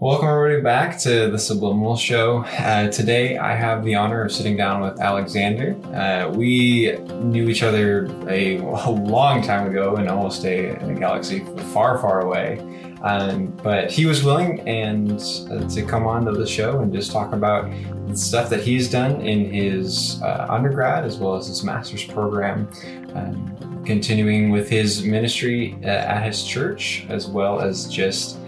Welcome, everybody, back to the Subliminal Show. Uh, today, I have the honor of sitting down with Alexander. Uh, we knew each other a, a, long time ago in almost a, in a galaxy far, far away. Um, but he was willing and uh, to come on to the show and just talk about the stuff that he's done in his uh, undergrad as well as his master's program. Um, continuing with his ministry uh, at his church, as well as just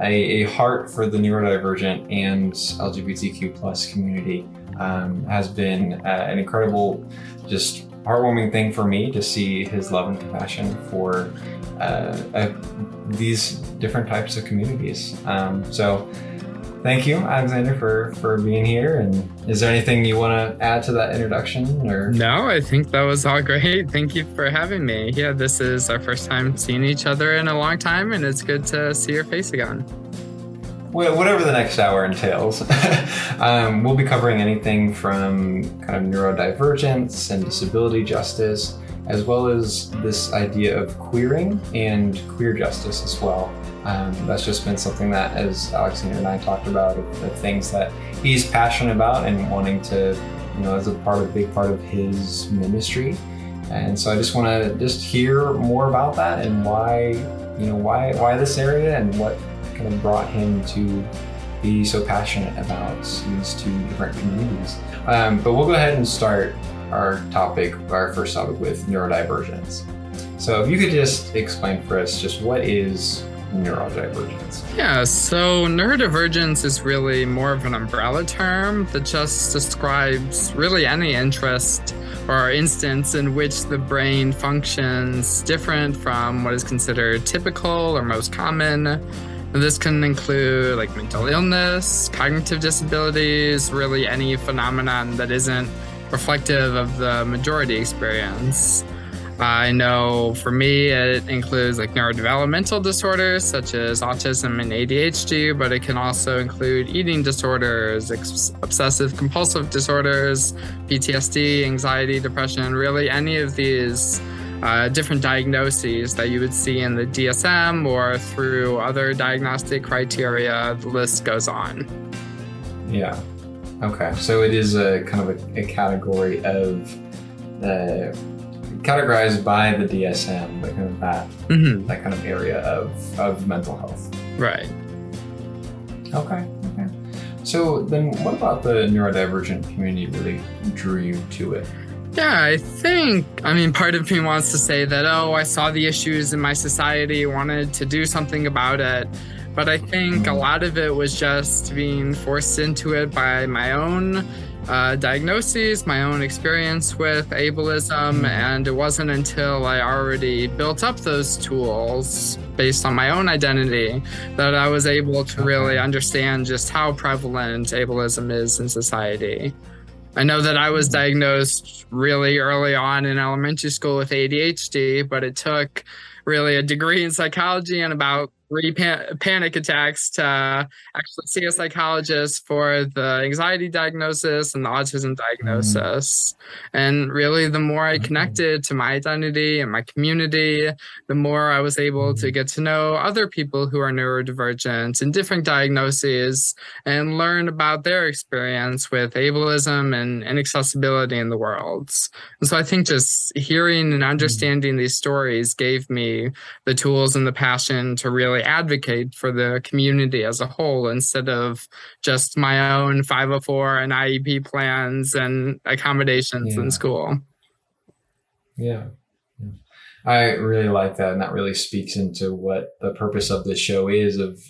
a, a heart for the neurodivergent and LGBTQ plus community um, has been uh, an incredible, just heartwarming thing for me to see his love and compassion for uh, uh, these different types of communities. Um, so thank you, Alexander, for for being here. And is there anything you want to add to that introduction? Or no, I think that was all great. Thank you for having me. Yeah, this is our first time seeing each other in a long time, and it's good to see your face again. Well, Whatever the next hour entails, um, we'll be covering anything from kind of neurodivergence and disability justice, as well as this idea of queering and queer justice as well. Um, that's just been something that, as Alexander and I talked about, the things that he's passionate about and wanting to, you know, as a part of big part of his ministry. And so I just want to just hear more about that and why, you know, why why this area and what kind of brought him to be so passionate about these two different communities. Um, but we'll go ahead and start our topic, our first topic, with neurodivergence. So if you could just explain for us just what is neurodivergence? Yeah, so neurodivergence is really more of an umbrella term that just describes really any interest or instance in which the brain functions different from what is considered typical or most common. This can include like mental illness, cognitive disabilities, really any phenomenon that isn't reflective of the majority experience. I know for me, it includes like neurodevelopmental disorders such as autism and ADHD, but it can also include eating disorders, ex- obsessive compulsive disorders, PTSD, anxiety, depression, really any of these uh, different diagnoses that you would see in the DSM or through other diagnostic criteria. The list goes on. Yeah. Okay. So it is a kind of a, a category of. Uh, categorized by the DSM, like kind of that mm-hmm. that kind of area of of mental health. Right. Okay. Okay. So then, what about the neurodivergent community really drew you to it? Yeah, I think, I mean, part of me wants to say that, oh, I saw the issues in my society, wanted to do something about it. But I think mm-hmm. a lot of it was just being forced into it by my own uh, diagnoses, my own experience with ableism, and it wasn't until I already built up those tools based on my own identity that I was able to really understand just how prevalent ableism is in society. I know that I was diagnosed really early on in elementary school with ADHD, but it took really a degree in psychology and about three pan- panic attacks to actually see a psychologist for the anxiety diagnosis and the autism mm-hmm. diagnosis. Mm. And really, the more I mm-hmm. connected to my identity and my community, the more I was able to mm-hmm. get to know other people who are neurodivergent and different diagnoses and learn about their experience with ableism and inaccessibility in the world. And so I think just hearing and understanding these stories gave me the tools and the passion to really really advocate for the community as a whole instead of just my own 504 and IEP plans and accommodations yeah. in school. Yeah. I really like that. And that really speaks into what the purpose of this show is of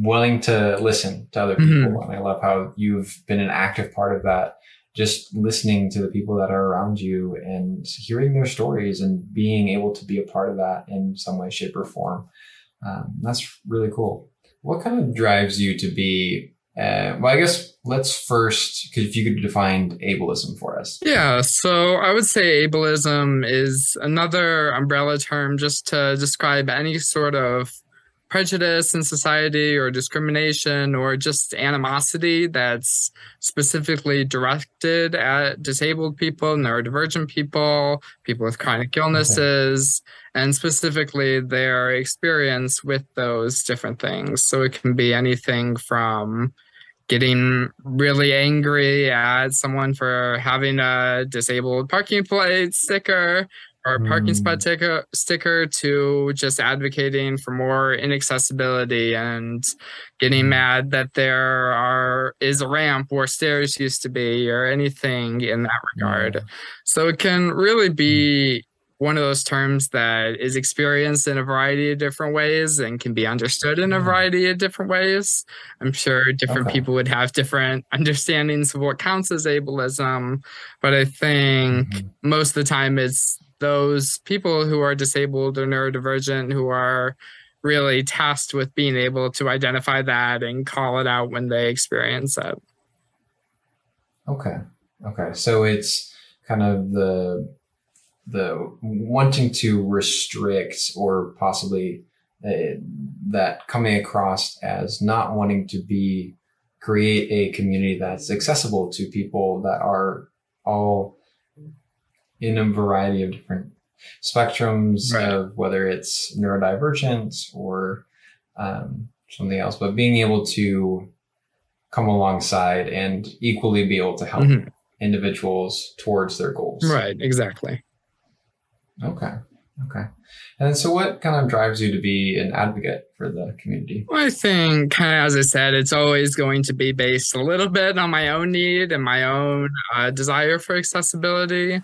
willing to listen to other people. Mm-hmm. And I love how you've been an active part of that just listening to the people that are around you and hearing their stories and being able to be a part of that in some way, shape, or form. Um, that's really cool. What kind of drives you to be? Uh, well, I guess let's first, if you could define ableism for us. Yeah, so I would say ableism is another umbrella term just to describe any sort of prejudice in society or discrimination or just animosity that's specifically directed at disabled people, neurodivergent people, people with chronic illnesses, okay. and specifically their experience with those different things. So it can be anything from getting really angry at someone for having a disabled parking plate sticker or parking spot hmm. sticker, to just advocating for more inaccessibility and getting hmm. mad that there are is a ramp where stairs used to be or anything in that regard. So it can really be one of those terms that is experienced in a variety of different ways and can be understood in a variety of different ways. I'm sure different okay. people would have different understandings of what counts as ableism, but I think mm-hmm. most of the time it's those people who are disabled or neurodivergent who are really tasked with being able to identify that and call it out when they experience it. Okay. Okay. So it's kind of the the wanting to restrict or possibly uh, that coming across as not wanting to be create a community that's accessible to people that are all in a variety of different spectrums right. of whether it's neurodivergence or um, something else, but being able to come alongside and equally be able to help mm-hmm. individuals towards their goals. Right, exactly. Okay. Okay. And so, what kind of drives you to be an advocate for the community? Well, I think, kind of as I said, it's always going to be based a little bit on my own need and my own uh, desire for accessibility.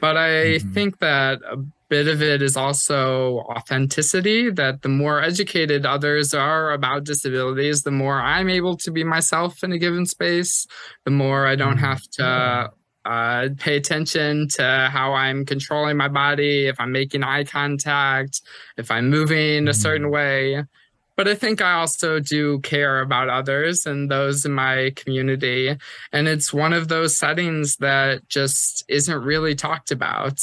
But I mm-hmm. think that a bit of it is also authenticity that the more educated others are about disabilities, the more I'm able to be myself in a given space, the more I don't mm-hmm. have to uh, pay attention to how I'm controlling my body, if I'm making eye contact, if I'm moving a certain mm-hmm. way. But I think I also do care about others and those in my community. And it's one of those settings that just isn't really talked about.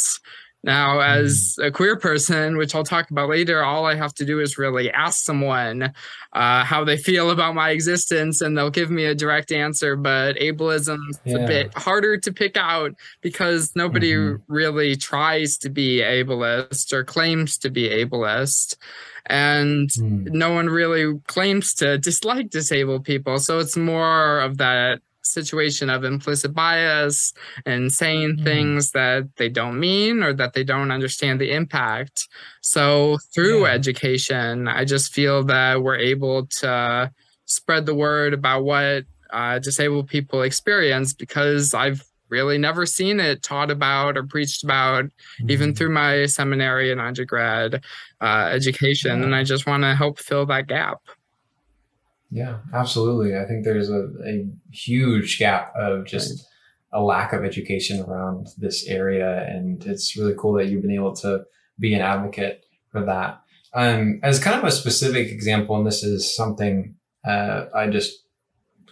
Now, as mm. a queer person, which I'll talk about later, all I have to do is really ask someone uh, how they feel about my existence, and they'll give me a direct answer. But ableism is yeah. a bit harder to pick out because nobody mm-hmm. really tries to be ableist or claims to be ableist. And mm. no one really claims to dislike disabled people. So it's more of that situation of implicit bias and saying mm. things that they don't mean or that they don't understand the impact. So through yeah. education, I just feel that we're able to spread the word about what uh, disabled people experience because I've really never seen it taught about or preached about, mm-hmm. even through my seminary and undergrad uh, education. Yeah. And I just want to help fill that gap. Yeah, absolutely. I think there's a, a huge gap of just a lack of education around this area. And it's really cool that you've been able to be an advocate for that. Um, as kind of a specific example, and this is something uh, I just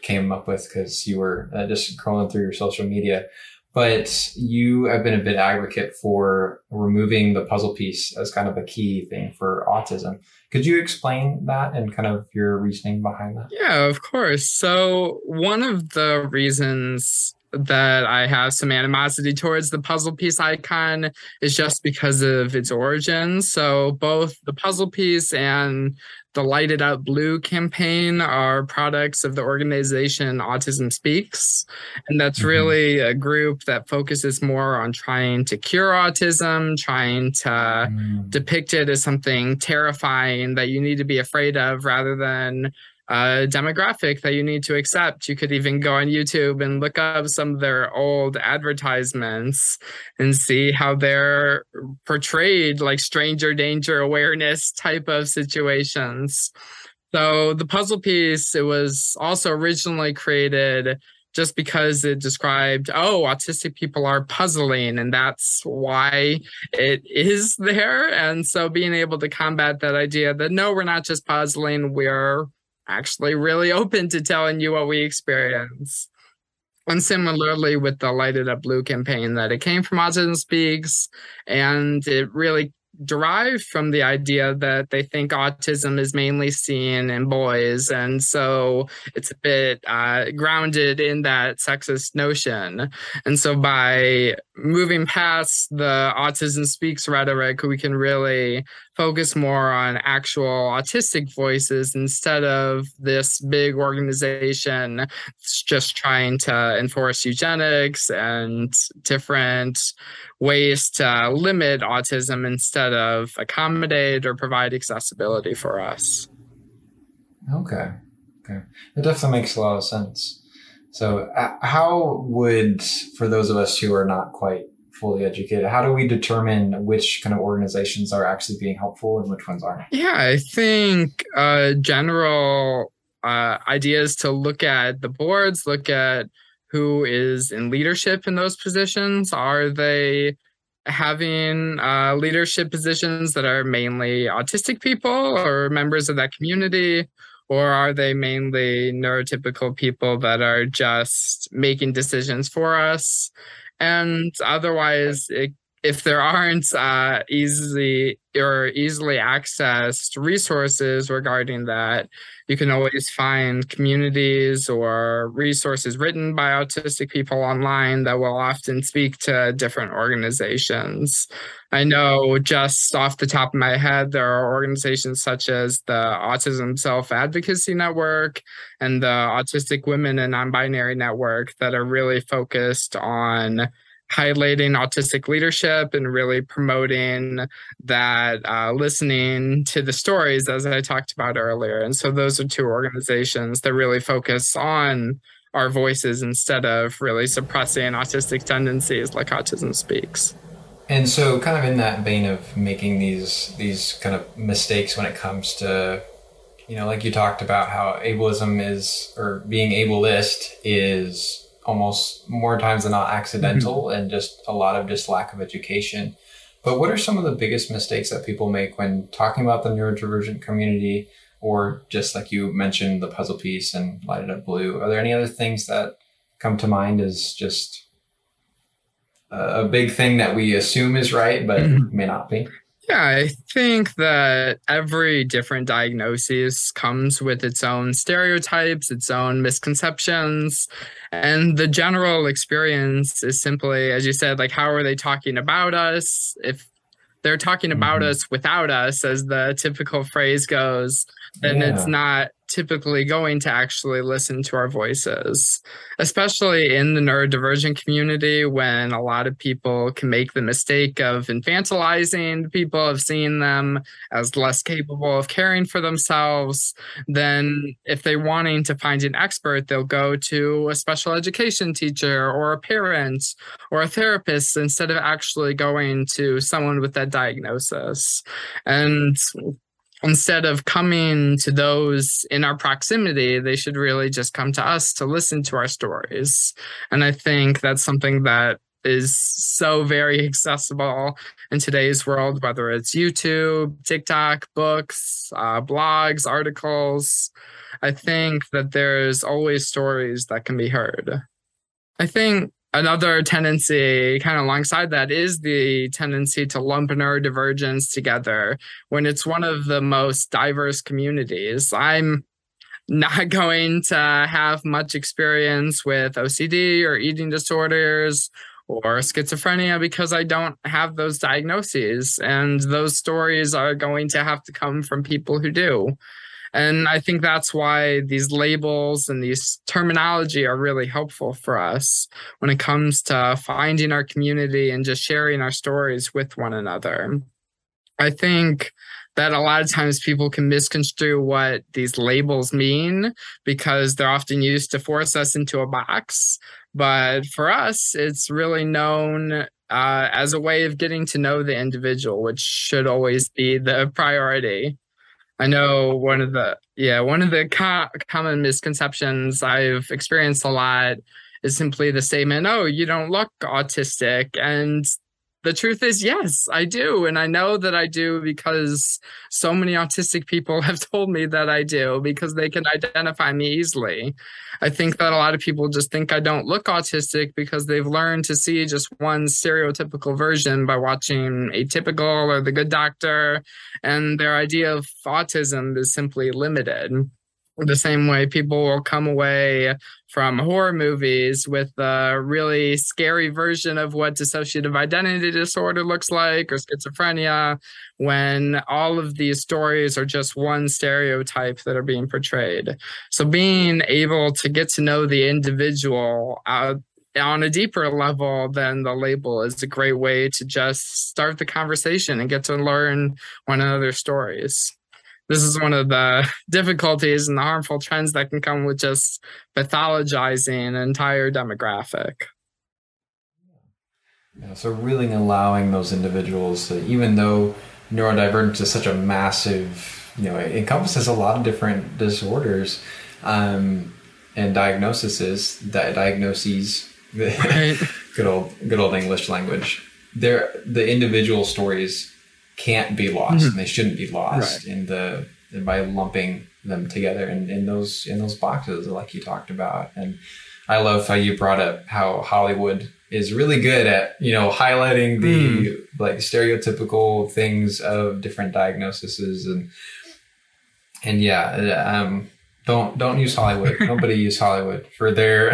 came up with because you were uh, just scrolling through your social media but you have been a bit advocate for removing the puzzle piece as kind of a key thing for autism. Could you explain that and kind of your reasoning behind that? Yeah, of course. So, one of the reasons that I have some animosity towards the puzzle piece icon is just because of its origins. So both the puzzle piece and the Light It Up Blue campaign are products of the organization Autism Speaks. And that's mm-hmm. really a group that focuses more on trying to cure autism, trying to mm. depict it as something terrifying that you need to be afraid of rather than uh, demographic that you need to accept. You could even go on YouTube and look up some of their old advertisements and see how they're portrayed like stranger danger awareness type of situations. So the puzzle piece, it was also originally created just because it described, oh, autistic people are puzzling, and that's why it is there. And so being able to combat that idea that no, we're not just puzzling, we're actually really open to telling you what we experience. And similarly with the Light It Up Blue campaign, that it came from Autism Speaks, and it really derived from the idea that they think autism is mainly seen in boys. And so it's a bit uh, grounded in that sexist notion. And so by moving past the autism speaks rhetoric, we can really focus more on actual autistic voices instead of this big organization just trying to enforce eugenics and different ways to limit autism instead of accommodate or provide accessibility for us. Okay. Okay. It definitely makes a lot of sense. So, uh, how would, for those of us who are not quite fully educated, how do we determine which kind of organizations are actually being helpful and which ones aren't? Yeah, I think uh, general uh, ideas to look at the boards, look at who is in leadership in those positions. Are they having uh, leadership positions that are mainly autistic people or members of that community? Or are they mainly neurotypical people that are just making decisions for us? And otherwise, it if there aren't uh, easily or easily accessed resources regarding that, you can always find communities or resources written by autistic people online that will often speak to different organizations. I know just off the top of my head, there are organizations such as the Autism Self Advocacy Network and the Autistic Women and Non Binary Network that are really focused on highlighting autistic leadership and really promoting that uh, listening to the stories as i talked about earlier. And so those are two organizations that really focus on our voices instead of really suppressing autistic tendencies like autism speaks. And so kind of in that vein of making these these kind of mistakes when it comes to you know like you talked about how ableism is or being ableist is almost more times than not accidental mm-hmm. and just a lot of just lack of education. But what are some of the biggest mistakes that people make when talking about the neurodivergent community or just like you mentioned the puzzle piece and light it up blue? Are there any other things that come to mind as just a big thing that we assume is right but mm-hmm. may not be? Yeah, I think that every different diagnosis comes with its own stereotypes, its own misconceptions. And the general experience is simply, as you said, like, how are they talking about us? If they're talking about mm-hmm. us without us, as the typical phrase goes, then yeah. it's not typically going to actually listen to our voices, especially in the neurodivergent community when a lot of people can make the mistake of infantilizing people, of seeing them as less capable of caring for themselves. Then, if they're wanting to find an expert, they'll go to a special education teacher or a parent or a therapist instead of actually going to someone with that diagnosis. And instead of coming to those in our proximity, they should really just come to us to listen to our stories. And I think that's something that is so very accessible in today's world, whether it's YouTube, TikTok, books, uh, blogs, articles. I think that there's always stories that can be heard. I think another tendency kind of alongside that is the tendency to lump neurodivergence together when it's one of the most diverse communities. I'm not going to have much experience with OCD or eating disorders or schizophrenia because I don't have those diagnoses. And those stories are going to have to come from people who do. And I think that's why these labels and these terminology are really helpful for us when it comes to finding our community and just sharing our stories with one another. I think that a lot of times people can misconstrue what these labels mean because they're often used to force us into a box. But for us, it's really known uh, as a way of getting to know the individual, which should always be the priority. I know one of the yeah one of the co- common misconceptions I've experienced a lot is simply the statement, "Oh, you don't look autistic," and the truth is, yes, I do. And I know that I do because so many autistic people have told me that I do because they can identify me easily. I think that a lot of people just think I don't look autistic because they've learned to see just one stereotypical version by watching Atypical or The Good Doctor. And their idea of autism is simply limited the same way people will come away from horror movies with a really scary version of what dissociative identity disorder looks like or schizophrenia when all of these stories are just one stereotype that are being portrayed. So being able to get to know the individual uh, on a deeper level than the label is a great way to just start the conversation and get to learn one another's stories this is one of the difficulties and the harmful trends that can come with just pathologizing an entire demographic. Yeah, so really allowing those individuals, to, even though neurodivergence is such a massive, you know, it encompasses a lot of different disorders um, and diagnoses, di- diagnoses, right. good old good old English language. There, the individual stories can't be lost mm-hmm. and they shouldn't be lost right. in the by lumping them together in, in those in those boxes like you talked about and i love how you brought up how hollywood is really good at you know highlighting the mm. like stereotypical things of different diagnoses and and yeah um don't don't use Hollywood. Nobody use Hollywood for their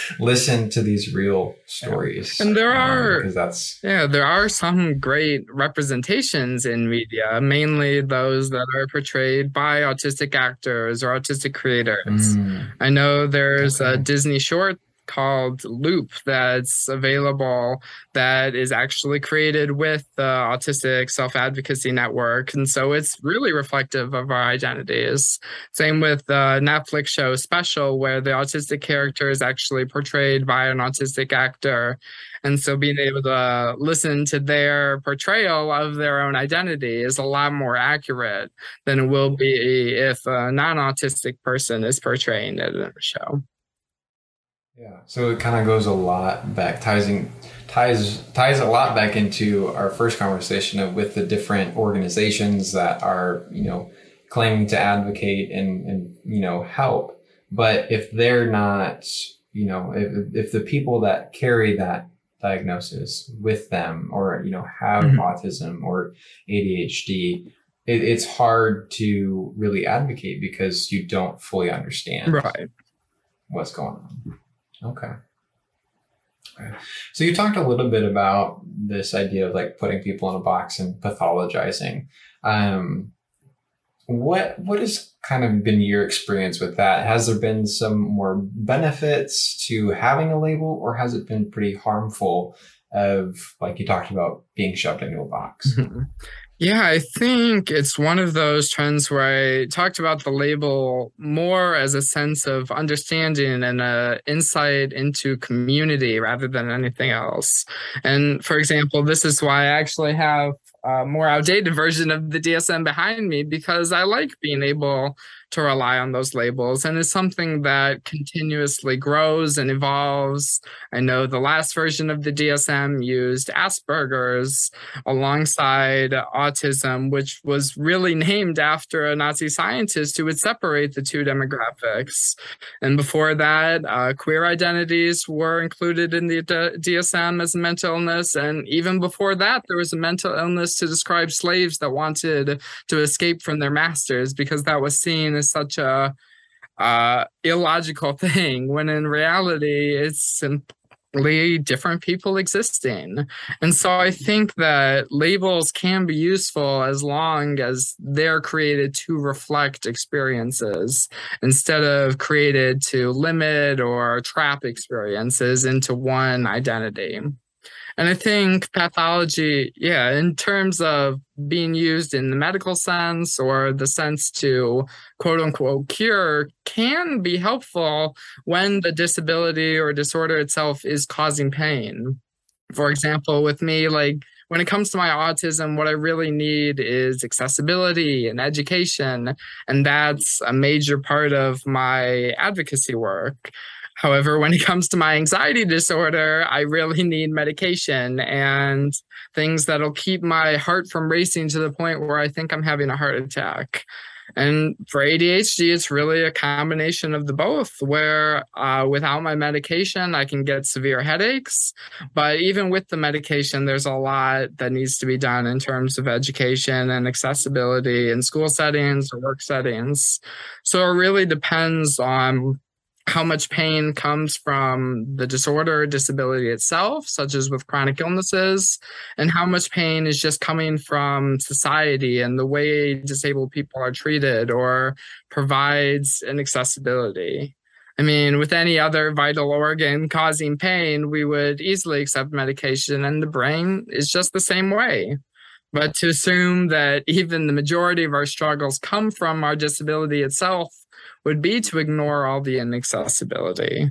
listen to these real stories. And there um, are because that's yeah, there are some great representations in media, mainly those that are portrayed by autistic actors or autistic creators. Mm. I know there's okay. a Disney short called Loop that's available that is actually created with the Autistic Self Advocacy Network. And so it's really reflective of our identities. Same with the Netflix show Special, where the autistic character is actually portrayed by an autistic actor. And so being able to listen to their portrayal of their own identity is a lot more accurate than it will be if a non autistic person is portraying it in a show. Yeah. So it kind of goes a lot back, ties ties ties a lot back into our first conversation of with the different organizations that are you know claiming to advocate and and you know help, but if they're not you know if if the people that carry that diagnosis with them or you know have mm-hmm. autism or ADHD it, it's hard to really advocate because you don't fully understand right what's going on Okay. So you talked a little bit about this idea of like putting people in a box and pathologizing. Um, what what has kind of been your experience with that? Has there been some more benefits to having a label, or has it been pretty harmful? Of like you talked about being shoved into a box. Mm-hmm. Yeah, I think it's one of those trends where I talked about the label more as a sense of understanding and a insight into community rather than anything else. And for example, this is why I actually have a more outdated version of the DSM behind me because I like being able to rely on those labels. And it's something that continuously grows and evolves. I know the last version of the DSM used Asperger's alongside autism, which was really named after a Nazi scientist who would separate the two demographics. And before that, uh, queer identities were included in the DSM as a mental illness. And even before that, there was a mental illness to describe slaves that wanted to escape from their masters because that was seen is such a uh, illogical thing when in reality it's simply different people existing. And so I think that labels can be useful as long as they're created to reflect experiences instead of created to limit or trap experiences into one identity. And I think pathology, yeah, in terms of being used in the medical sense or the sense to quote unquote cure, can be helpful when the disability or disorder itself is causing pain. For example, with me, like when it comes to my autism, what I really need is accessibility and education. And that's a major part of my advocacy work. However, when it comes to my anxiety disorder, I really need medication and things that'll keep my heart from racing to the point where I think I'm having a heart attack. And for ADHD, it's really a combination of the both, where uh, without my medication, I can get severe headaches. But even with the medication, there's a lot that needs to be done in terms of education and accessibility in school settings or work settings. So it really depends on how much pain comes from the disorder or disability itself, such as with chronic illnesses, and how much pain is just coming from society and the way disabled people are treated or provides an accessibility. I mean, with any other vital organ causing pain, we would easily accept medication, and the brain is just the same way. But to assume that even the majority of our struggles come from our disability itself would be to ignore all the inaccessibility.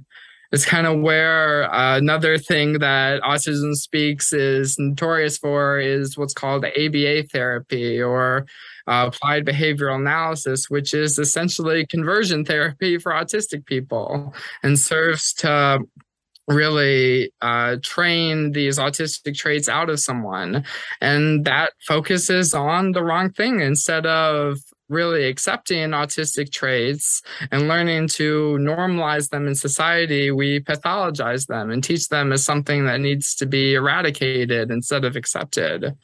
It's kind of where uh, another thing that Autism Speaks is notorious for is what's called ABA therapy or uh, applied behavioral analysis, which is essentially conversion therapy for autistic people and serves to really uh, train these autistic traits out of someone. And that focuses on the wrong thing instead of really accepting autistic traits and learning to normalize them in society, we pathologize them and teach them as something that needs to be eradicated instead of accepted.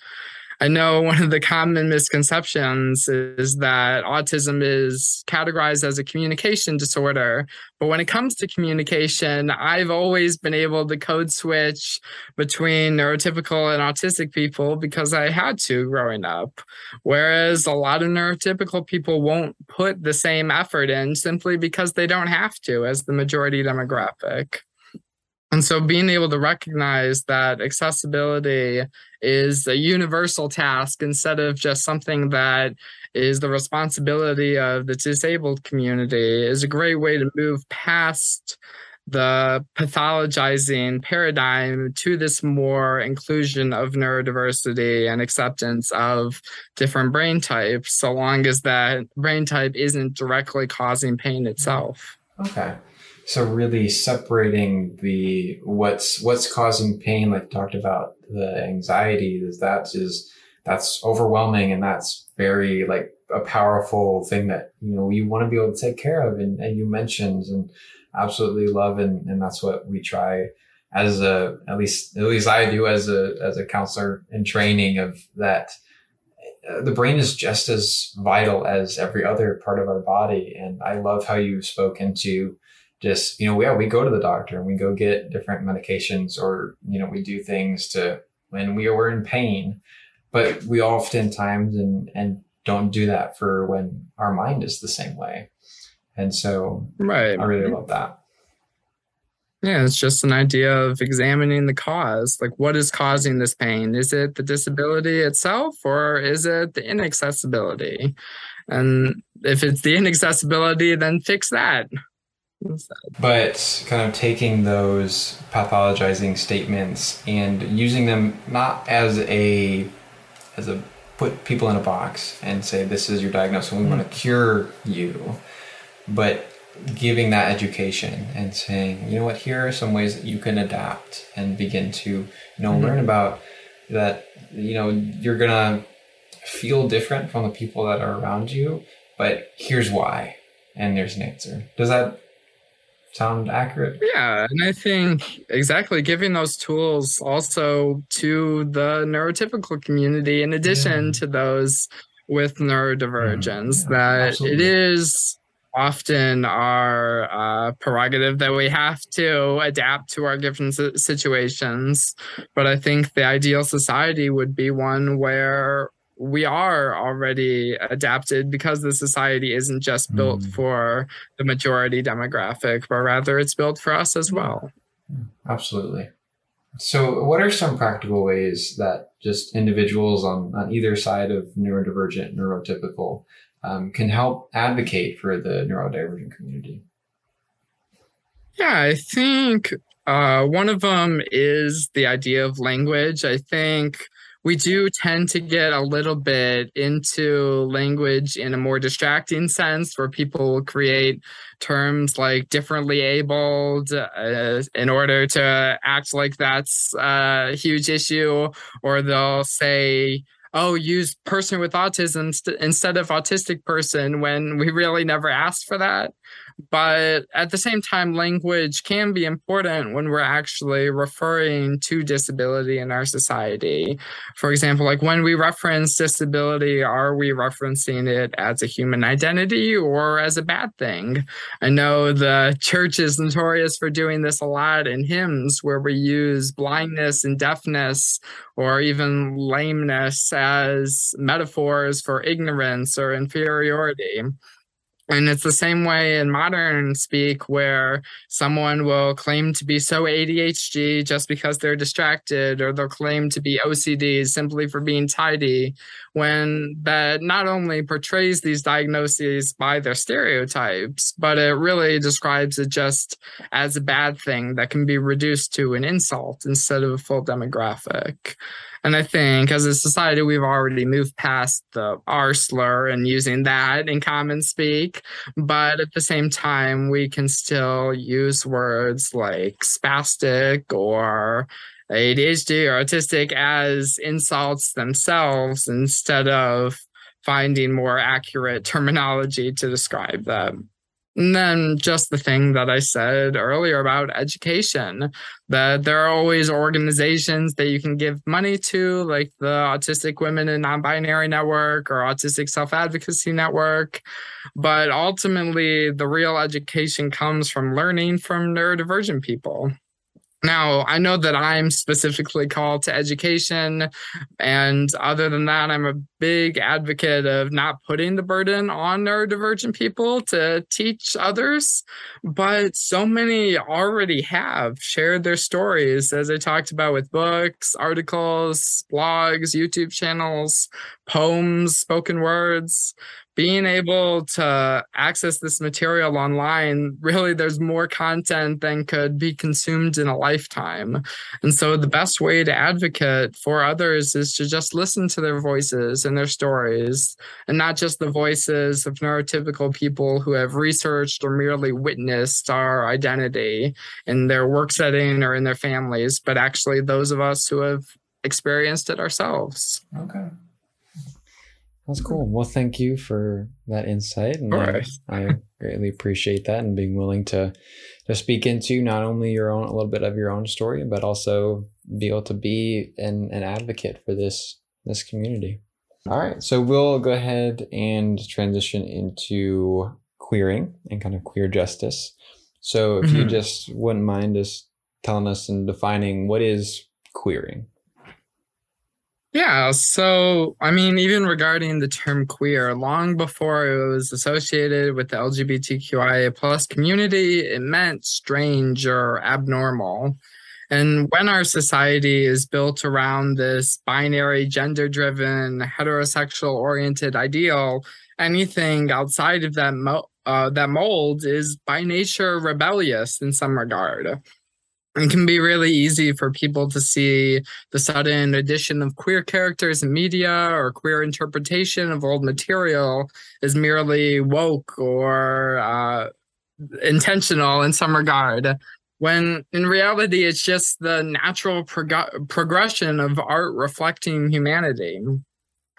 I know one of the common misconceptions is that autism is categorized as a communication disorder. But when it comes to communication, I've always been able to code switch between neurotypical and autistic people because I had to growing up. Whereas a lot of neurotypical people won't put the same effort in simply because they don't have to as the majority demographic. And so being able to recognize that accessibility is a universal task instead of just something that is the responsibility of the disabled community is a great way to move past the pathologizing paradigm to this more inclusion of neurodiversity and acceptance of different brain types, so long as that brain type isn't directly causing pain itself. Okay so really separating the what's what's causing pain like talked about the anxiety is that is that's overwhelming and that's very like a powerful thing that you know you want to be able to take care of and, and you mentioned and absolutely love and, and that's what we try as a at least at least I do as a as a counselor in training of that. Uh, the brain is just as vital as every other part of our body and I love how you spoke into just you know yeah we go to the doctor and we go get different medications or you know we do things to when we are in pain but we oftentimes and and don't do that for when our mind is the same way. And so right. I really love that. Yeah it's just an idea of examining the cause. Like what is causing this pain? Is it the disability itself or is it the inaccessibility? And if it's the inaccessibility then fix that but kind of taking those pathologizing statements and using them not as a as a put people in a box and say this is your diagnosis and we want to cure you, but giving that education and saying, you know what, here are some ways that you can adapt and begin to, you know, mm-hmm. learn about that, you know, you're gonna feel different from the people that are around you, but here's why. And there's an answer. Does that sound accurate? Yeah, and I think exactly giving those tools also to the neurotypical community, in addition yeah. to those with neurodivergence, yeah, that absolutely. it is often our uh, prerogative that we have to adapt to our given situations. But I think the ideal society would be one where we are already adapted because the society isn't just built mm. for the majority demographic, but rather it's built for us as well. Absolutely. So, what are some practical ways that just individuals on, on either side of neurodivergent, neurotypical um, can help advocate for the neurodivergent community? Yeah, I think uh, one of them is the idea of language. I think we do tend to get a little bit into language in a more distracting sense where people will create terms like differently abled uh, in order to act like that's a huge issue or they'll say oh, use person with autism st- instead of autistic person when we really never asked for that. But at the same time, language can be important when we're actually referring to disability in our society. For example, like when we reference disability, are we referencing it as a human identity or as a bad thing? I know the church is notorious for doing this a lot in hymns where we use blindness and deafness or even lameness as metaphors for ignorance or inferiority. And it's the same way in modern speak where someone will claim to be so ADHD just because they're distracted, or they'll claim to be OCD simply for being tidy, when that not only portrays these diagnoses by their stereotypes, but it really describes it just as a bad thing that can be reduced to an insult instead of a full demographic. And I think as a society, we've already moved past the R slur and using that in common speak. But at the same time, we can still use words like spastic or ADHD or autistic as insults themselves instead of finding more accurate terminology to describe them. And then just the thing that I said earlier about education, that there are always organizations that you can give money to, like the Autistic Women and Non Binary Network or Autistic Self Advocacy Network. But ultimately, the real education comes from learning from neurodivergent people. Now, I know that I'm specifically called to education. And other than that, I'm a big advocate of not putting the burden on neurodivergent people to teach others. But so many already have shared their stories, as I talked about with books, articles, blogs, YouTube channels, poems, spoken words being able to access this material online, really, there's more content than could be consumed in a lifetime. And so, the best way to advocate for others is to just listen to their voices and their stories, and not just the voices of neurotypical people who have researched or merely witnessed our identity in their work setting or in their families, but actually those of us who have experienced it ourselves. Okay. That's cool. Well, thank you for that insight. And I, I, greatly appreciate that and being willing to to speak into not only your own a little bit of your own story, but also be able to be an, an advocate for this this community. All right. So we'll go ahead and transition into queering and kind of queer justice. So if mm-hmm. you just wouldn't mind just telling us and defining what is queering. Yeah, so I mean, even regarding the term queer, long before it was associated with the LGBTQIA plus community, it meant strange or abnormal. And when our society is built around this binary, gender driven, heterosexual oriented ideal, anything outside of that, mo- uh, that mold is by nature rebellious in some regard it can be really easy for people to see the sudden addition of queer characters in media or queer interpretation of old material as merely woke or uh, intentional in some regard when in reality it's just the natural prog- progression of art reflecting humanity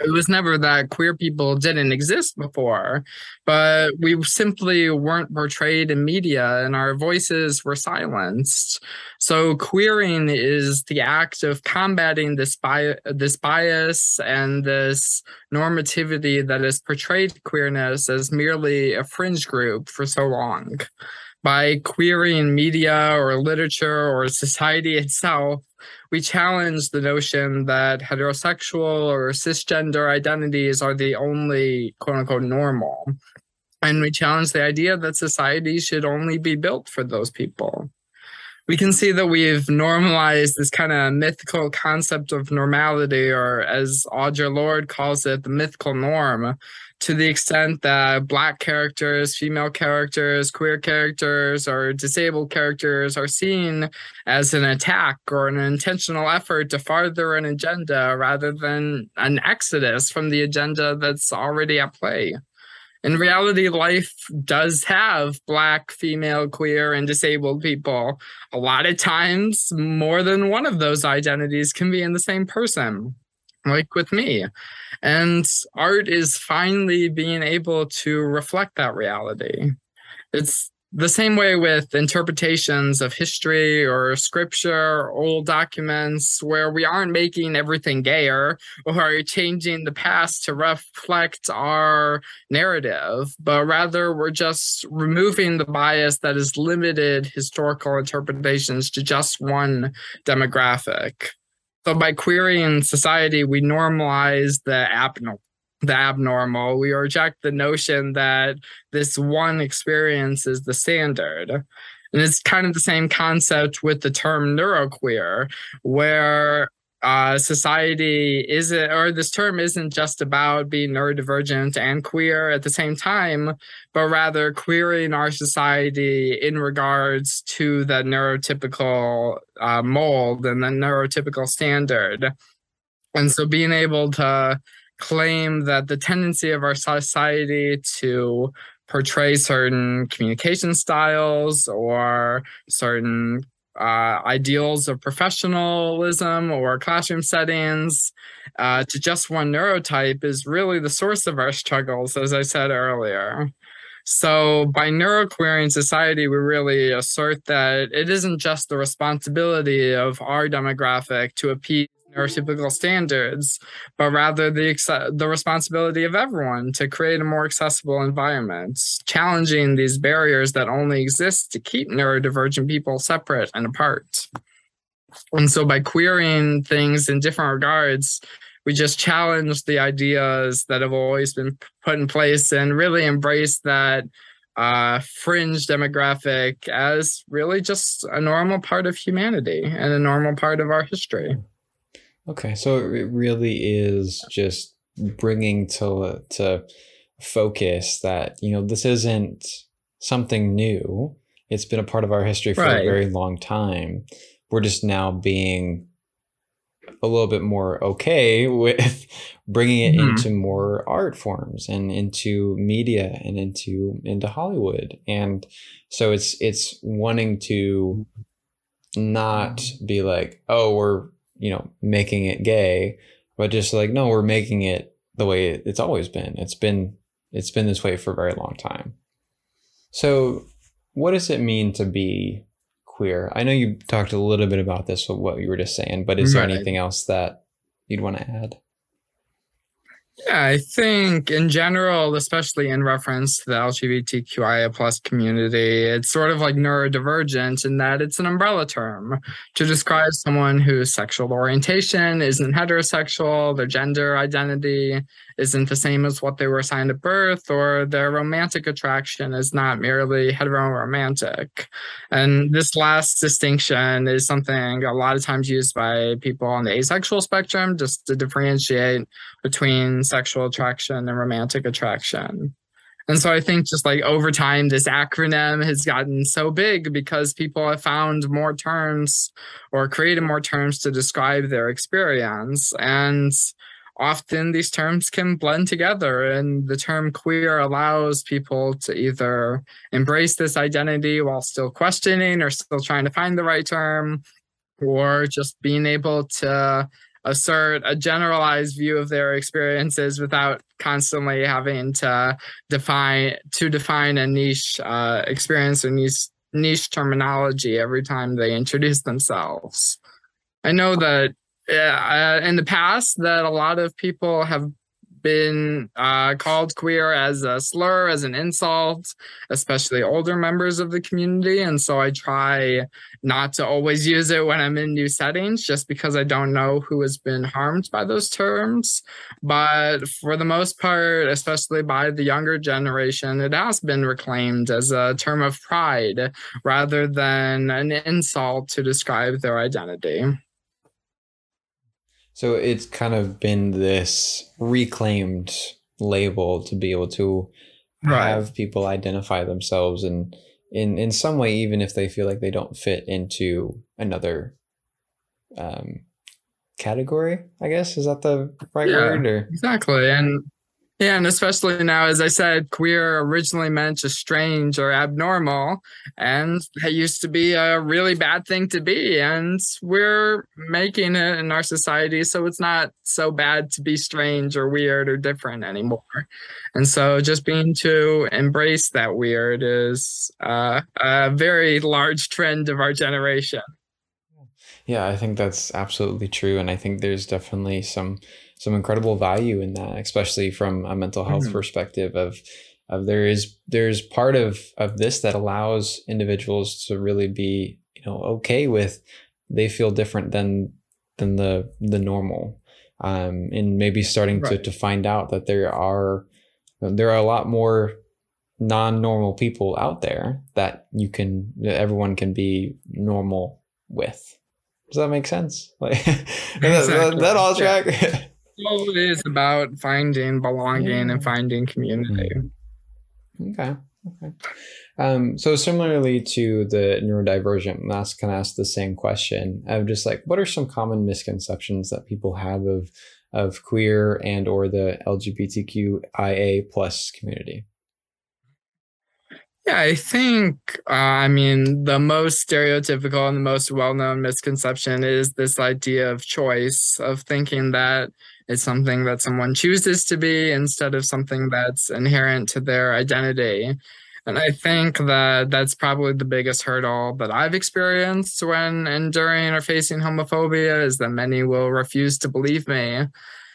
it was never that queer people didn't exist before, but we simply weren't portrayed in media and our voices were silenced. So queering is the act of combating this bias, this bias and this normativity that has portrayed queerness as merely a fringe group for so long. By queering media or literature or society itself, we challenge the notion that heterosexual or cisgender identities are the only quote unquote normal. And we challenge the idea that society should only be built for those people. We can see that we've normalized this kind of mythical concept of normality, or as Audre Lorde calls it, the mythical norm, to the extent that black characters, female characters, queer characters, or disabled characters are seen as an attack or an intentional effort to further an agenda rather than an exodus from the agenda that's already at play. In reality, life does have black, female, queer, and disabled people. A lot of times, more than one of those identities can be in the same person like with me. And art is finally being able to reflect that reality. It's the same way with interpretations of history or scripture, old documents, where we aren't making everything gayer or are changing the past to reflect our narrative, but rather we're just removing the bias that has limited historical interpretations to just one demographic. So by queering society, we normalize the abnormal the abnormal. We reject the notion that this one experience is the standard. And it's kind of the same concept with the term neuroqueer, where uh, society isn't, or this term isn't just about being neurodivergent and queer at the same time, but rather queering our society in regards to the neurotypical uh, mold and the neurotypical standard. And so being able to claim that the tendency of our society to portray certain communication styles or certain uh, ideals of professionalism or classroom settings uh, to just one neurotype is really the source of our struggles, as I said earlier. So, by neuroqueering society, we really assert that it isn't just the responsibility of our demographic to appease neurotypical standards, but rather the the responsibility of everyone to create a more accessible environment, challenging these barriers that only exist to keep neurodivergent people separate and apart. And so, by queering things in different regards, we just challenge the ideas that have always been put in place and really embrace that uh, fringe demographic as really just a normal part of humanity and a normal part of our history. Okay, so it really is just bringing to to focus that you know this isn't something new. It's been a part of our history for right. a very long time. We're just now being a little bit more okay with bringing it mm-hmm. into more art forms and into media and into into Hollywood. And so it's it's wanting to not be like, oh, we're you know, making it gay, but just like, no, we're making it the way it's always been. It's been it's been this way for a very long time. So, what does it mean to be queer? I know you talked a little bit about this with what you were just saying, but is right. there anything else that you'd want to add? Yeah, I think in general, especially in reference to the LGBTQIA plus community, it's sort of like neurodivergent in that it's an umbrella term. To describe someone whose sexual orientation isn't heterosexual, their gender identity isn't the same as what they were assigned at birth, or their romantic attraction is not merely heteroromantic. And this last distinction is something a lot of times used by people on the asexual spectrum just to differentiate between sexual attraction and romantic attraction. And so I think just like over time, this acronym has gotten so big because people have found more terms or created more terms to describe their experience. And often these terms can blend together and the term queer allows people to either embrace this identity while still questioning or still trying to find the right term or just being able to assert a generalized view of their experiences without constantly having to define to define a niche uh, experience or niche niche terminology every time they introduce themselves. I know that uh, in the past that a lot of people have been uh, called queer as a slur, as an insult, especially older members of the community. And so I try not to always use it when I'm in new settings, just because I don't know who has been harmed by those terms. But for the most part, especially by the younger generation, it has been reclaimed as a term of pride rather than an insult to describe their identity. So it's kind of been this reclaimed label to be able to right. have people identify themselves and in in some way even if they feel like they don't fit into another um category i guess. Is that the right yeah, word or? exactly. And yeah, and especially now, as I said, queer originally meant just strange or abnormal. And that used to be a really bad thing to be. And we're making it in our society. So it's not so bad to be strange or weird or different anymore. And so just being to embrace that weird is uh, a very large trend of our generation. Yeah, I think that's absolutely true. And I think there's definitely some some incredible value in that, especially from a mental health mm-hmm. perspective of of there is there's part of of this that allows individuals to really be you know okay with they feel different than than the the normal um and maybe starting right. to to find out that there are there are a lot more non-normal people out there that you can that everyone can be normal with does that make sense like exactly. that, that, all track yeah. it is about finding belonging yeah. and finding community. Mm-hmm. Okay. Okay. Um, so similarly to the neurodivergent, Mass can ask the same question of just like, what are some common misconceptions that people have of of queer and or the LGBTQIA plus community? Yeah, I think, uh, I mean, the most stereotypical and the most well known misconception is this idea of choice, of thinking that it's something that someone chooses to be instead of something that's inherent to their identity. And I think that that's probably the biggest hurdle that I've experienced when enduring or facing homophobia is that many will refuse to believe me.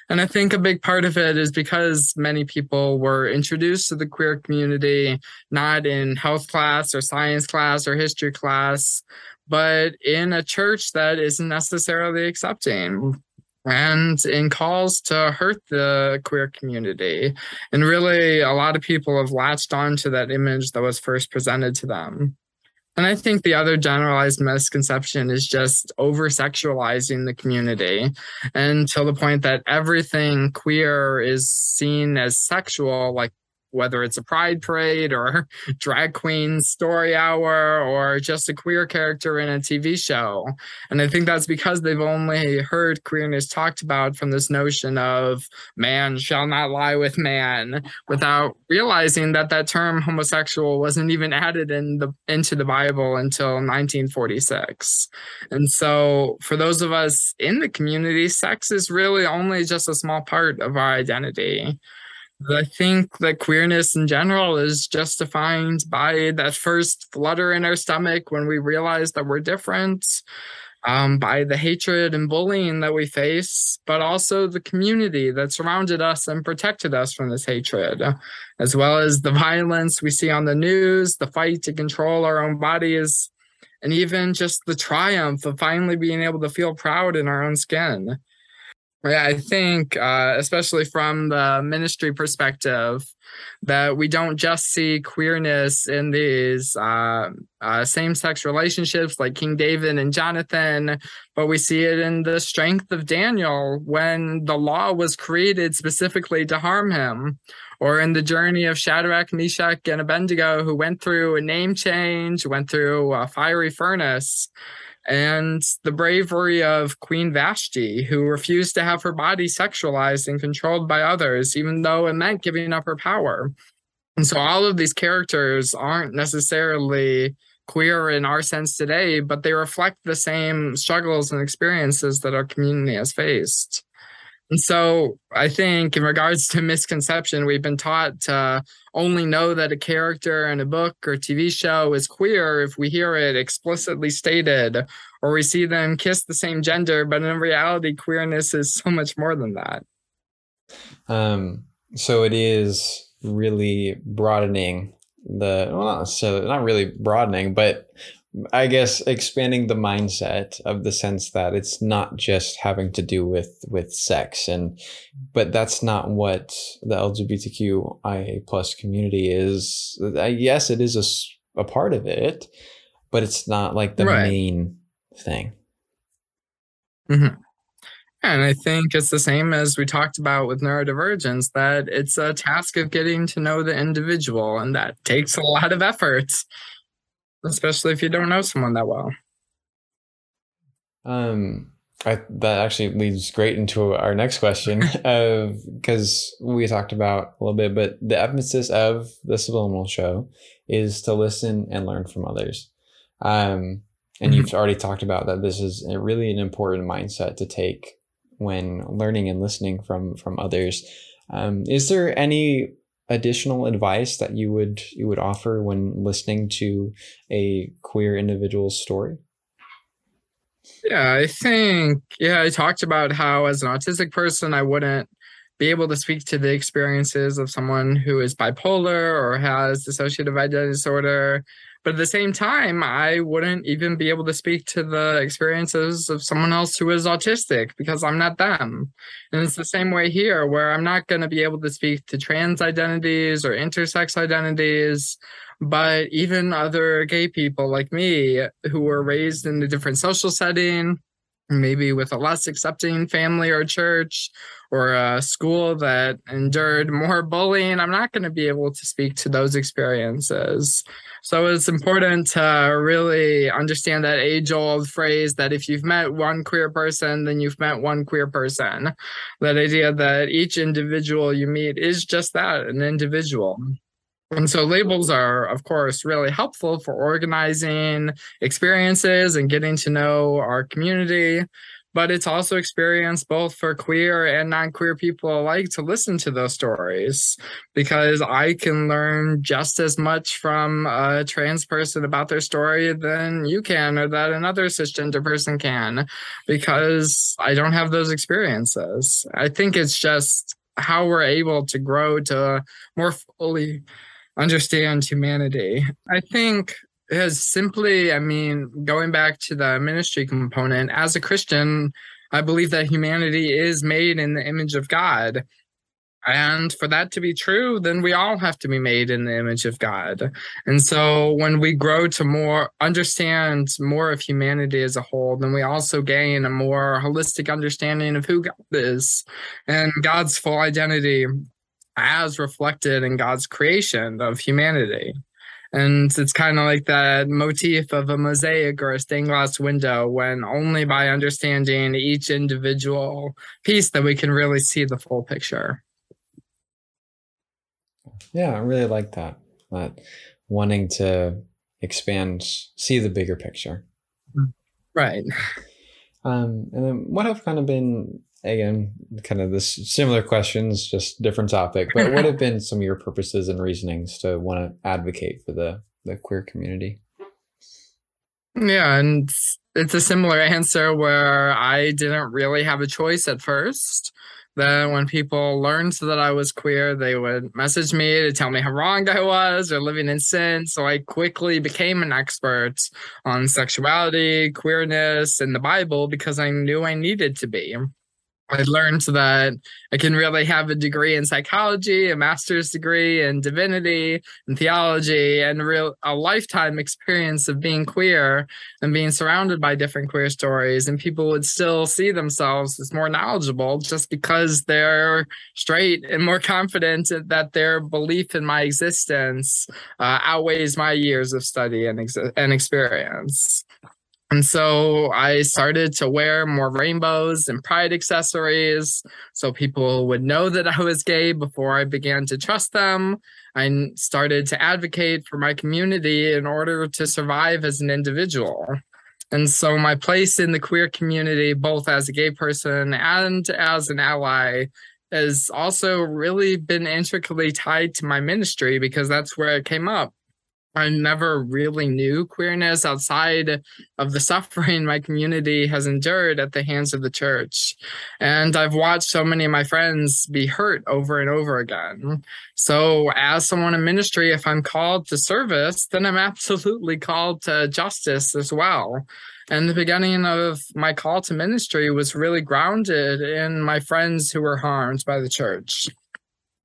And I think a big part of it is because many people were introduced to the queer community not in health class or science class or history class, but in a church that isn't necessarily accepting and in calls to hurt the queer community. And really, a lot of people have latched on to that image that was first presented to them. And I think the other generalized misconception is just over sexualizing the community until the point that everything queer is seen as sexual, like whether it's a pride parade or drag queen story hour or just a queer character in a TV show. And I think that's because they've only heard queerness talked about from this notion of man shall not lie with man without realizing that that term homosexual wasn't even added in the into the Bible until 1946. And so for those of us in the community, sex is really only just a small part of our identity. I think that queerness in general is just defined by that first flutter in our stomach when we realize that we're different, um, by the hatred and bullying that we face, but also the community that surrounded us and protected us from this hatred, as well as the violence we see on the news, the fight to control our own bodies, and even just the triumph of finally being able to feel proud in our own skin. Yeah, I think, uh, especially from the ministry perspective, that we don't just see queerness in these uh, uh, same sex relationships like King David and Jonathan, but we see it in the strength of Daniel when the law was created specifically to harm him, or in the journey of Shadrach, Meshach, and Abednego, who went through a name change, went through a fiery furnace and the bravery of Queen Vashti, who refused to have her body sexualized and controlled by others, even though it meant giving up her power. And so all of these characters aren't necessarily queer in our sense today, but they reflect the same struggles and experiences that our community has faced. And so I think, in regards to misconception, we've been taught to only know that a character in a book or TV show is queer if we hear it explicitly stated or we see them kiss the same gender. But in reality, queerness is so much more than that. Um, so it is really broadening the well, not so not really broadening, but I guess expanding the mindset of the sense that it's not just having to do with with sex and but that's not what the LGBTQIA plus community is. Yes, it is a, a part of it, but it's not like the right. main thing. Mm-hmm. And I think it's the same as we talked about with neurodivergence that it's a task of getting to know the individual, and that takes a lot of effort, especially if you don't know someone that well. Um, I, that actually leads great into our next question of because we talked about a little bit, but the emphasis of the subliminal show is to listen and learn from others. Um, and mm-hmm. you've already talked about that this is really an important mindset to take when learning and listening from from others. Um, is there any additional advice that you would you would offer when listening to a queer individual's story? Yeah, I think yeah, I talked about how as an autistic person I wouldn't be able to speak to the experiences of someone who is bipolar or has dissociative identity disorder but at the same time, I wouldn't even be able to speak to the experiences of someone else who is autistic because I'm not them. And it's the same way here, where I'm not going to be able to speak to trans identities or intersex identities. But even other gay people like me who were raised in a different social setting, maybe with a less accepting family or church or a school that endured more bullying, I'm not going to be able to speak to those experiences. So it's important to really understand that age old phrase that if you've met one queer person, then you've met one queer person. That idea that each individual you meet is just that an individual. And so labels are, of course, really helpful for organizing experiences and getting to know our community but it's also experience both for queer and non-queer people alike to listen to those stories because i can learn just as much from a trans person about their story than you can or that another cisgender person can because i don't have those experiences. I think it's just how we're able to grow to more fully understand humanity. I think is simply, I mean, going back to the ministry component, as a Christian, I believe that humanity is made in the image of God. And for that to be true, then we all have to be made in the image of God. And so when we grow to more understand more of humanity as a whole, then we also gain a more holistic understanding of who God is and God's full identity as reflected in God's creation of humanity. And it's kind of like that motif of a mosaic or a stained glass window when only by understanding each individual piece that we can really see the full picture. Yeah, I really like that. That wanting to expand, see the bigger picture. Right. Um, and then what have kind of been again, kind of this similar questions, just different topic. But what have been some of your purposes and reasonings to want to advocate for the the queer community? Yeah, and it's a similar answer where I didn't really have a choice at first. Then, when people learned that I was queer, they would message me to tell me how wrong I was or living in sin. So I quickly became an expert on sexuality, queerness, and the Bible because I knew I needed to be. I learned that I can really have a degree in psychology, a master's degree in divinity and theology, and real a lifetime experience of being queer and being surrounded by different queer stories. And people would still see themselves as more knowledgeable just because they're straight and more confident that their belief in my existence uh, outweighs my years of study and, ex- and experience. And so I started to wear more rainbows and pride accessories so people would know that I was gay before I began to trust them. I started to advocate for my community in order to survive as an individual. And so my place in the queer community, both as a gay person and as an ally, has also really been intricately tied to my ministry because that's where it came up. I never really knew queerness outside of the suffering my community has endured at the hands of the church. And I've watched so many of my friends be hurt over and over again. So, as someone in ministry, if I'm called to service, then I'm absolutely called to justice as well. And the beginning of my call to ministry was really grounded in my friends who were harmed by the church.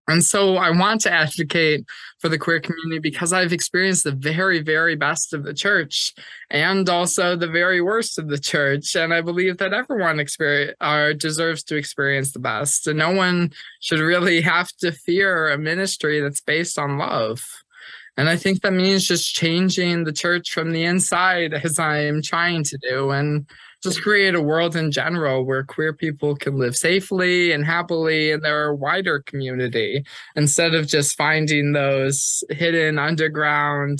And so I want to advocate for the queer community because I've experienced the very, very best of the church and also the very worst of the church. And I believe that everyone experience, uh, deserves to experience the best. And no one should really have to fear a ministry that's based on love. And I think that means just changing the church from the inside as I'm trying to do. And just create a world in general where queer people can live safely and happily in their wider community instead of just finding those hidden underground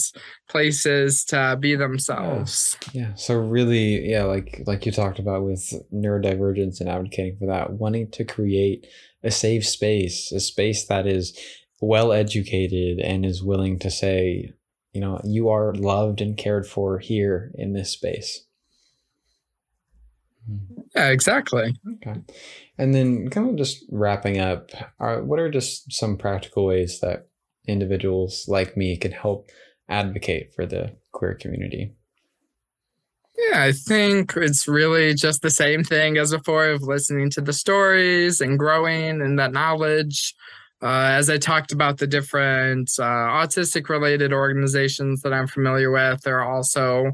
places to be themselves. Yeah. yeah. So really, yeah, like like you talked about with neurodivergence and advocating for that, wanting to create a safe space, a space that is well educated and is willing to say, you know, you are loved and cared for here in this space. Yeah, exactly. Okay. And then, kind of just wrapping up, are, what are just some practical ways that individuals like me can help advocate for the queer community? Yeah, I think it's really just the same thing as before of listening to the stories and growing in that knowledge. Uh, as I talked about the different uh, autistic related organizations that I'm familiar with, there are also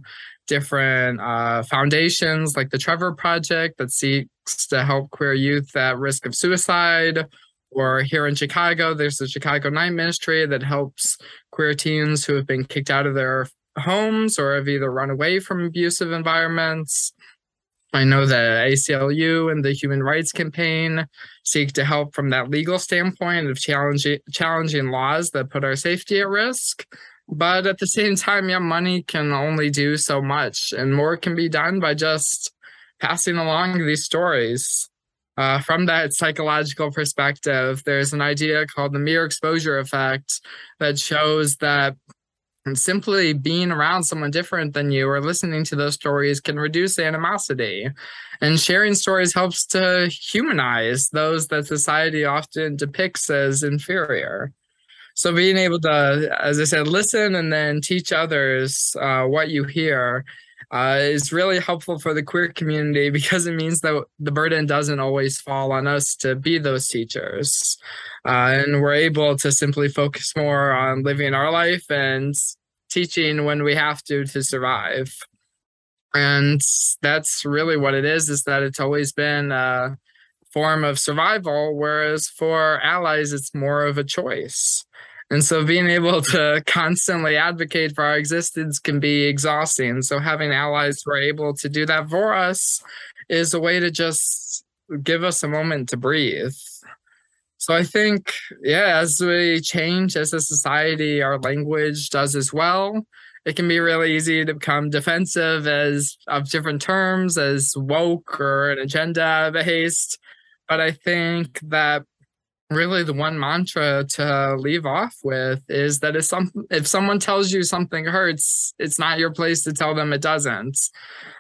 different uh, foundations like the Trevor Project that seeks to help queer youth at risk of suicide. Or here in Chicago, there's the Chicago Night Ministry that helps queer teens who have been kicked out of their homes or have either run away from abusive environments. I know that ACLU and the Human Rights Campaign seek to help from that legal standpoint of challenging challenging laws that put our safety at risk. But at the same time, yeah, money can only do so much, and more can be done by just passing along these stories. Uh, from that psychological perspective, there's an idea called the mere exposure effect that shows that simply being around someone different than you or listening to those stories can reduce animosity. And sharing stories helps to humanize those that society often depicts as inferior. So being able to, as I said, listen and then teach others uh, what you hear uh, is really helpful for the queer community because it means that the burden doesn't always fall on us to be those teachers. Uh, and we're able to simply focus more on living our life and teaching when we have to to survive. And that's really what it is, is that it's always been a form of survival, whereas for allies, it's more of a choice. And so being able to constantly advocate for our existence can be exhausting. So having allies who are able to do that for us is a way to just give us a moment to breathe. So I think, yeah, as we change as a society, our language does as well. It can be really easy to become defensive as of different terms as woke or an agenda based. But I think that really the one mantra to leave off with is that if some if someone tells you something hurts it's not your place to tell them it doesn't.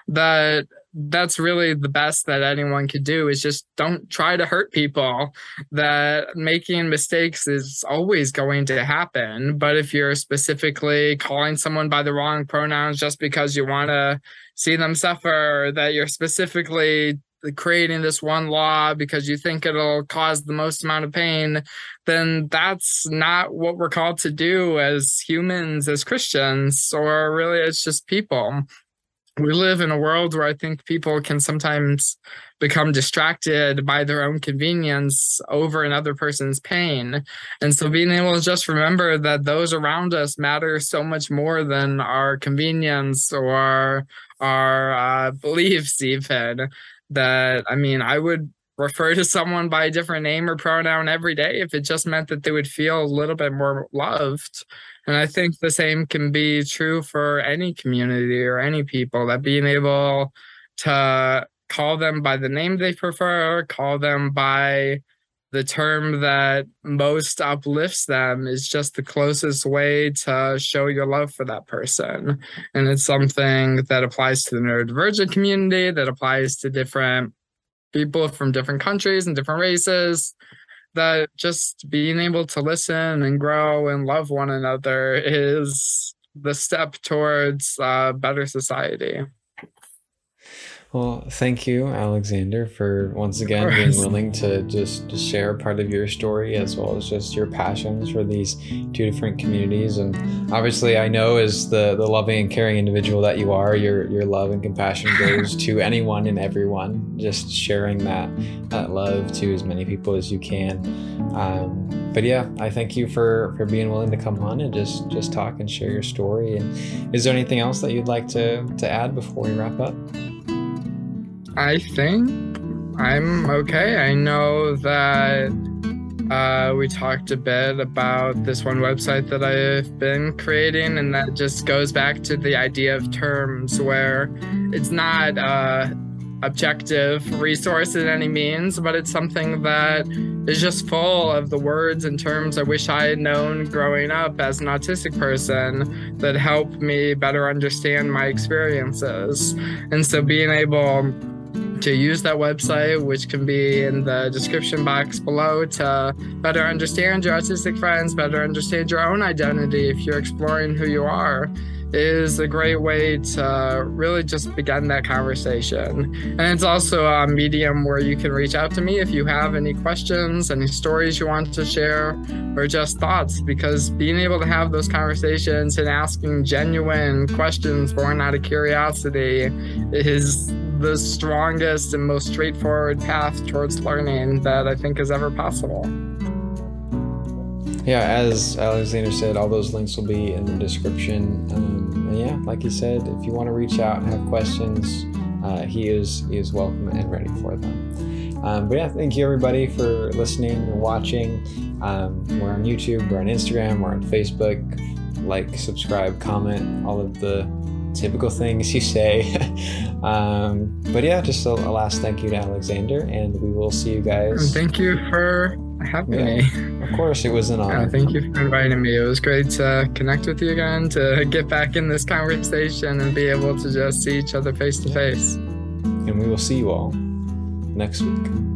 That that's really the best that anyone could do is just don't try to hurt people that making mistakes is always going to happen. But if you're specifically calling someone by the wrong pronouns just because you want to see them suffer that you're specifically creating this one law because you think it'll cause the most amount of pain, then that's not what we're called to do as humans, as Christians, or really as just people. We live in a world where I think people can sometimes become distracted by their own convenience over another person's pain. And so being able to just remember that those around us matter so much more than our convenience or our uh, beliefs, even that I mean, I would refer to someone by a different name or pronoun every day if it just meant that they would feel a little bit more loved. And I think the same can be true for any community or any people that being able to call them by the name they prefer, call them by the term that most uplifts them is just the closest way to show your love for that person. And it's something that applies to the neurodivergent community, that applies to different people from different countries and different races. That just being able to listen and grow and love one another is the step towards a better society. Well, thank you, Alexander, for once again being willing to just, share part of your story as well as just your passions for these two different communities. And obviously, I know as the, the loving and caring individual that you are, your your love and compassion goes to anyone and everyone. Just sharing that that love to as many people as you can. Um, but yeah, I thank you for for being willing to come on and just just talk and share your story. And is there anything else that you'd like to to add before we wrap up? I think I'm okay. I know that uh, we talked a bit about this one website that I've been creating, and that just goes back to the idea of terms where it's not uh, objective resource in any means, but it's something that is just full of the words and terms I wish I had known growing up as an autistic person that help me better understand my experiences. And so being able to use that website, which can be in the description box below, to better understand your autistic friends, better understand your own identity if you're exploring who you are, is a great way to really just begin that conversation. And it's also a medium where you can reach out to me if you have any questions, any stories you want to share, or just thoughts, because being able to have those conversations and asking genuine questions born out of curiosity is the strongest and most straightforward path towards learning that I think is ever possible. Yeah, as Alexander said, all those links will be in the description. Um, and yeah, like he said, if you want to reach out and have questions, uh, he is he is welcome and ready for them. Um, but yeah, thank you everybody for listening and watching. Um, we're on YouTube, we're on Instagram, we're on Facebook. Like, subscribe, comment, all of the typical things you say. um, but yeah, just a, a, last thank you to Alexander, and we will see you guys. Thank you for having yeah, me. Of course, it was an honor. Yeah, thank you for inviting me. It was great to connect with you again, to get back in this conversation and be able to just see each other face to face. And we will see you all next week.